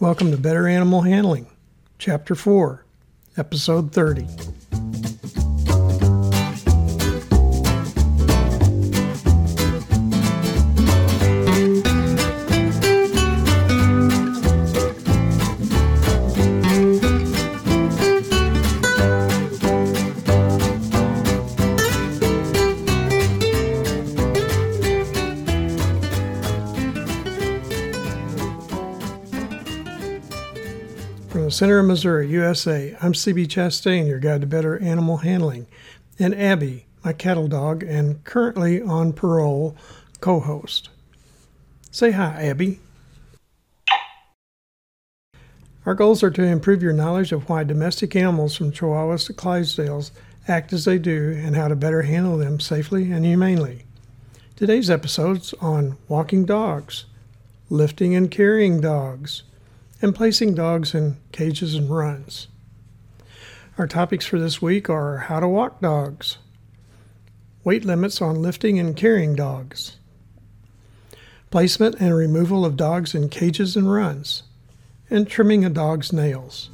Welcome to Better Animal Handling, Chapter 4, Episode 30. Center of Missouri, USA, I'm CB Chastain, your guide to better animal handling, and Abby, my cattle dog, and currently on parole co host. Say hi, Abby. Our goals are to improve your knowledge of why domestic animals from Chihuahuas to Clydesdales act as they do and how to better handle them safely and humanely. Today's episode's on walking dogs, lifting and carrying dogs and placing dogs in cages and runs. Our topics for this week are how to walk dogs, weight limits on lifting and carrying dogs, placement and removal of dogs in cages and runs, and trimming a dog's nails.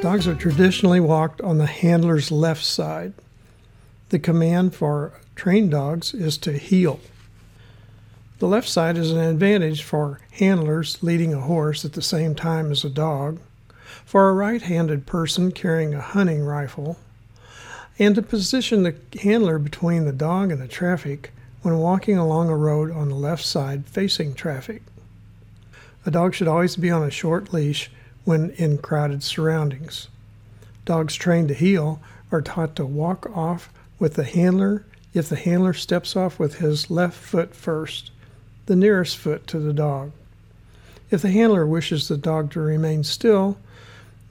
Dogs are traditionally walked on the handler's left side. The command for trained dogs is to heel. The left side is an advantage for handlers leading a horse at the same time as a dog, for a right handed person carrying a hunting rifle, and to position the handler between the dog and the traffic when walking along a road on the left side facing traffic. A dog should always be on a short leash when in crowded surroundings. Dogs trained to heel are taught to walk off with the handler if the handler steps off with his left foot first the nearest foot to the dog. If the handler wishes the dog to remain still,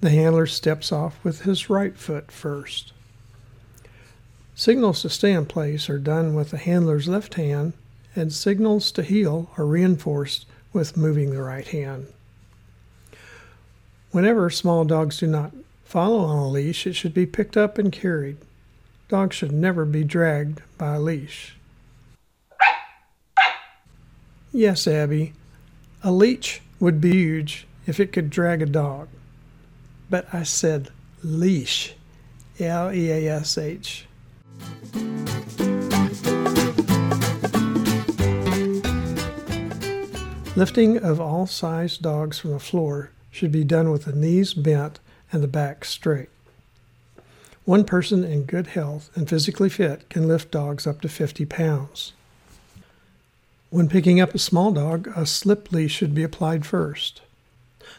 the handler steps off with his right foot first. Signals to stay in place are done with the handler's left hand, and signals to heel are reinforced with moving the right hand. Whenever small dogs do not follow on a leash, it should be picked up and carried. Dogs should never be dragged by a leash. Yes, Abby, a leech would be huge if it could drag a dog. But I said leash, L E A S H. Lifting of all sized dogs from the floor should be done with the knees bent and the back straight. One person in good health and physically fit can lift dogs up to 50 pounds. When picking up a small dog, a slip leash should be applied first.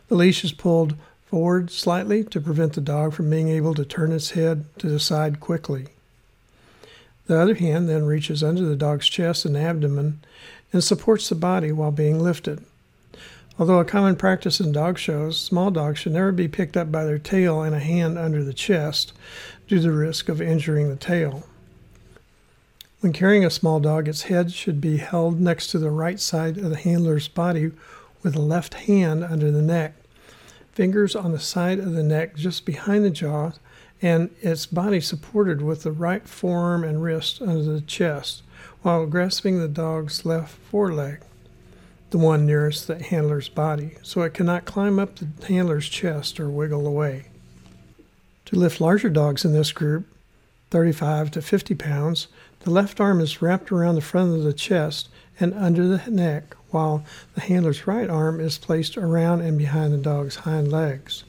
The leash is pulled forward slightly to prevent the dog from being able to turn its head to the side quickly. The other hand then reaches under the dog's chest and abdomen and supports the body while being lifted. Although a common practice in dog shows, small dogs should never be picked up by their tail and a hand under the chest due to the risk of injuring the tail. When carrying a small dog, its head should be held next to the right side of the handler's body with the left hand under the neck, fingers on the side of the neck just behind the jaw, and its body supported with the right forearm and wrist under the chest while grasping the dog's left foreleg, the one nearest the handler's body, so it cannot climb up the handler's chest or wiggle away. To lift larger dogs in this group, 35 to 50 pounds, the left arm is wrapped around the front of the chest and under the neck, while the handler's right arm is placed around and behind the dog's hind legs.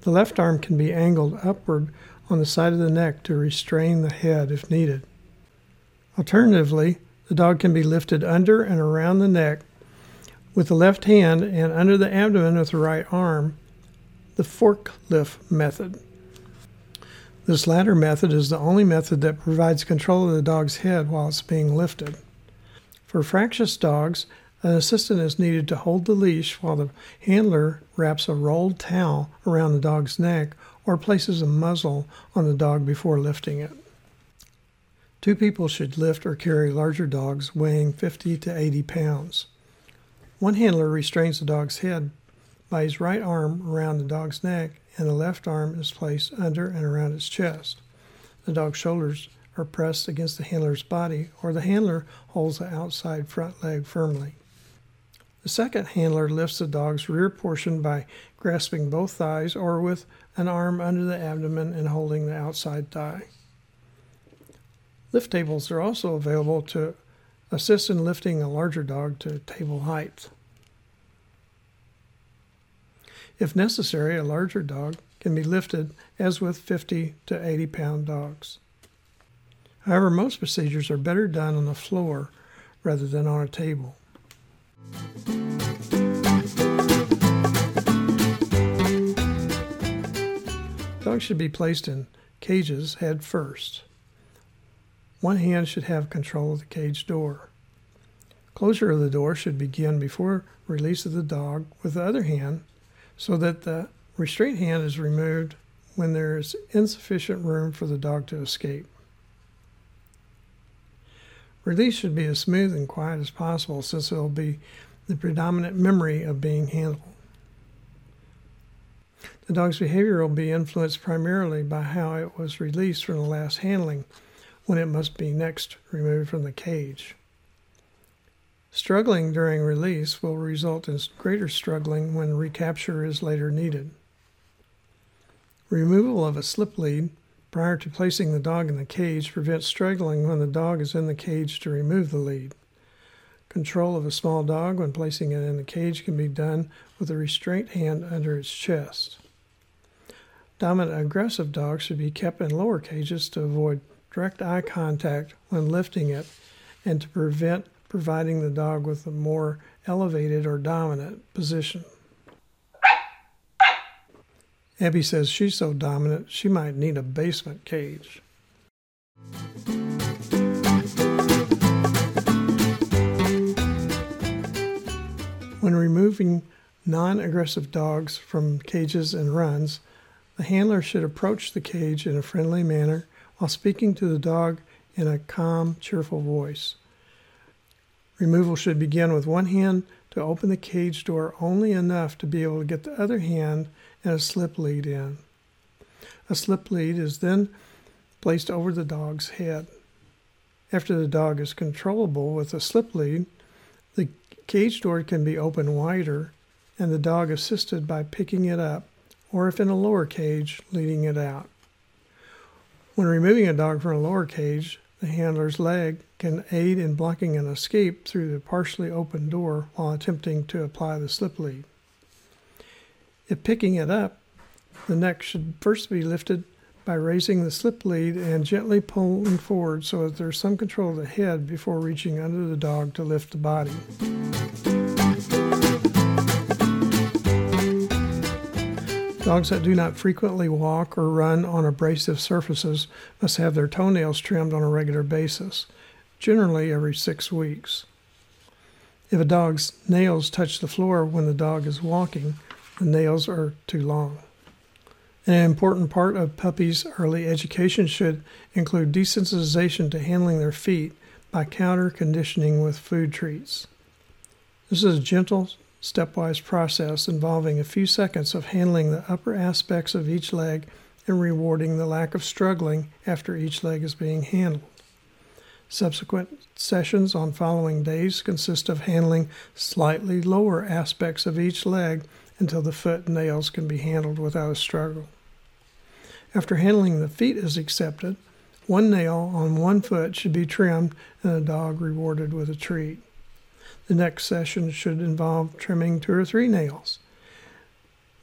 The left arm can be angled upward on the side of the neck to restrain the head if needed. Alternatively, the dog can be lifted under and around the neck with the left hand and under the abdomen with the right arm, the forklift method. This latter method is the only method that provides control of the dog's head while it's being lifted. For fractious dogs, an assistant is needed to hold the leash while the handler wraps a rolled towel around the dog's neck or places a muzzle on the dog before lifting it. Two people should lift or carry larger dogs weighing 50 to 80 pounds. One handler restrains the dog's head by his right arm around the dog's neck and the left arm is placed under and around its chest. The dog's shoulders are pressed against the handler's body, or the handler holds the outside front leg firmly. The second handler lifts the dog's rear portion by grasping both thighs or with an arm under the abdomen and holding the outside thigh. Lift tables are also available to assist in lifting a larger dog to table height. If necessary, a larger dog can be lifted as with 50 to 80 pound dogs. However, most procedures are better done on the floor rather than on a table. Dogs should be placed in cages head first. One hand should have control of the cage door. Closure of the door should begin before release of the dog with the other hand so that the restraint hand is removed when there is insufficient room for the dog to escape. Release should be as smooth and quiet as possible since it will be the predominant memory of being handled. The dog's behavior will be influenced primarily by how it was released from the last handling when it must be next removed from the cage. Struggling during release will result in greater struggling when recapture is later needed. Removal of a slip lead prior to placing the dog in the cage prevents struggling when the dog is in the cage to remove the lead. Control of a small dog when placing it in the cage can be done with a restraint hand under its chest. Dominant aggressive dogs should be kept in lower cages to avoid direct eye contact when lifting it and to prevent providing the dog with a more elevated or dominant position. Abby says she's so dominant she might need a basement cage. When removing non aggressive dogs from cages and runs, the handler should approach the cage in a friendly manner while speaking to the dog in a calm, cheerful voice. Removal should begin with one hand to open the cage door only enough to be able to get the other hand and a slip lead in. A slip lead is then placed over the dog's head. After the dog is controllable with a slip lead, the cage door can be opened wider and the dog assisted by picking it up, or if in a lower cage, leading it out. When removing a dog from a lower cage, the handler's leg can aid in blocking an escape through the partially open door while attempting to apply the slip lead. If picking it up, the neck should first be lifted by raising the slip lead and gently pulling forward so that there's some control of the head before reaching under the dog to lift the body. Dogs that do not frequently walk or run on abrasive surfaces must have their toenails trimmed on a regular basis, generally every six weeks. If a dog's nails touch the floor when the dog is walking, the nails are too long. An important part of puppies' early education should include desensitization to handling their feet by counter conditioning with food treats. This is a gentle, stepwise process involving a few seconds of handling the upper aspects of each leg and rewarding the lack of struggling after each leg is being handled. Subsequent sessions on following days consist of handling slightly lower aspects of each leg until the foot and nails can be handled without a struggle. After handling the feet is accepted, one nail on one foot should be trimmed and the dog rewarded with a treat. The next session should involve trimming two or three nails.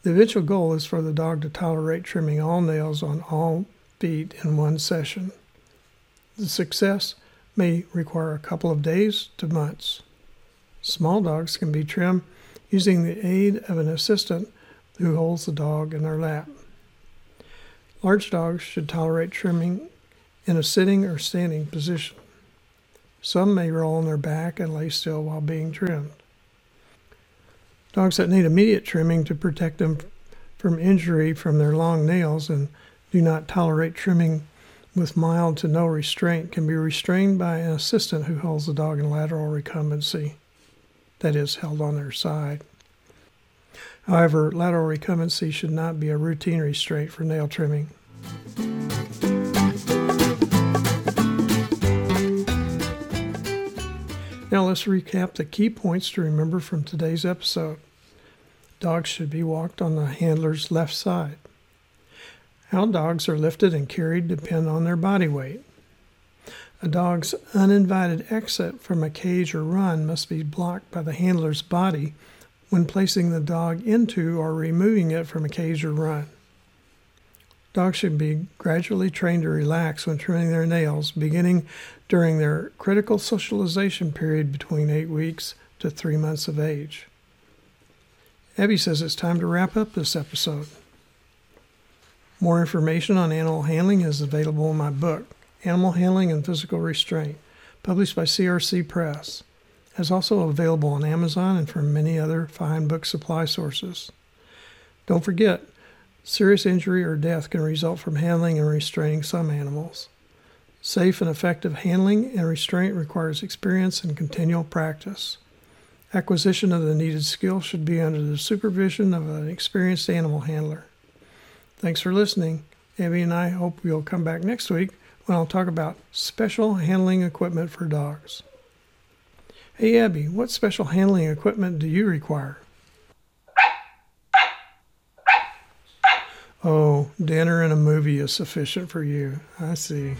The eventual goal is for the dog to tolerate trimming all nails on all feet in one session. The success may require a couple of days to months. Small dogs can be trimmed using the aid of an assistant who holds the dog in their lap. Large dogs should tolerate trimming in a sitting or standing position. Some may roll on their back and lay still while being trimmed. Dogs that need immediate trimming to protect them from injury from their long nails and do not tolerate trimming with mild to no restraint can be restrained by an assistant who holds the dog in lateral recumbency, that is, held on their side. However, lateral recumbency should not be a routine restraint for nail trimming. Now let's recap the key points to remember from today's episode. Dogs should be walked on the handler's left side. How dogs are lifted and carried depend on their body weight. A dog's uninvited exit from a cage or run must be blocked by the handler's body when placing the dog into or removing it from a cage or run. Dogs should be gradually trained to relax when trimming their nails, beginning during their critical socialization period between eight weeks to three months of age. Abby says it's time to wrap up this episode. More information on animal handling is available in my book, Animal Handling and Physical Restraint, published by CRC Press. It is also available on Amazon and from many other fine book supply sources. Don't forget, Serious injury or death can result from handling and restraining some animals. Safe and effective handling and restraint requires experience and continual practice. Acquisition of the needed skill should be under the supervision of an experienced animal handler. Thanks for listening. Abby and I hope you'll come back next week when I'll talk about special handling equipment for dogs. Hey Abby, what special handling equipment do you require? Oh, dinner and a movie is sufficient for you. I see.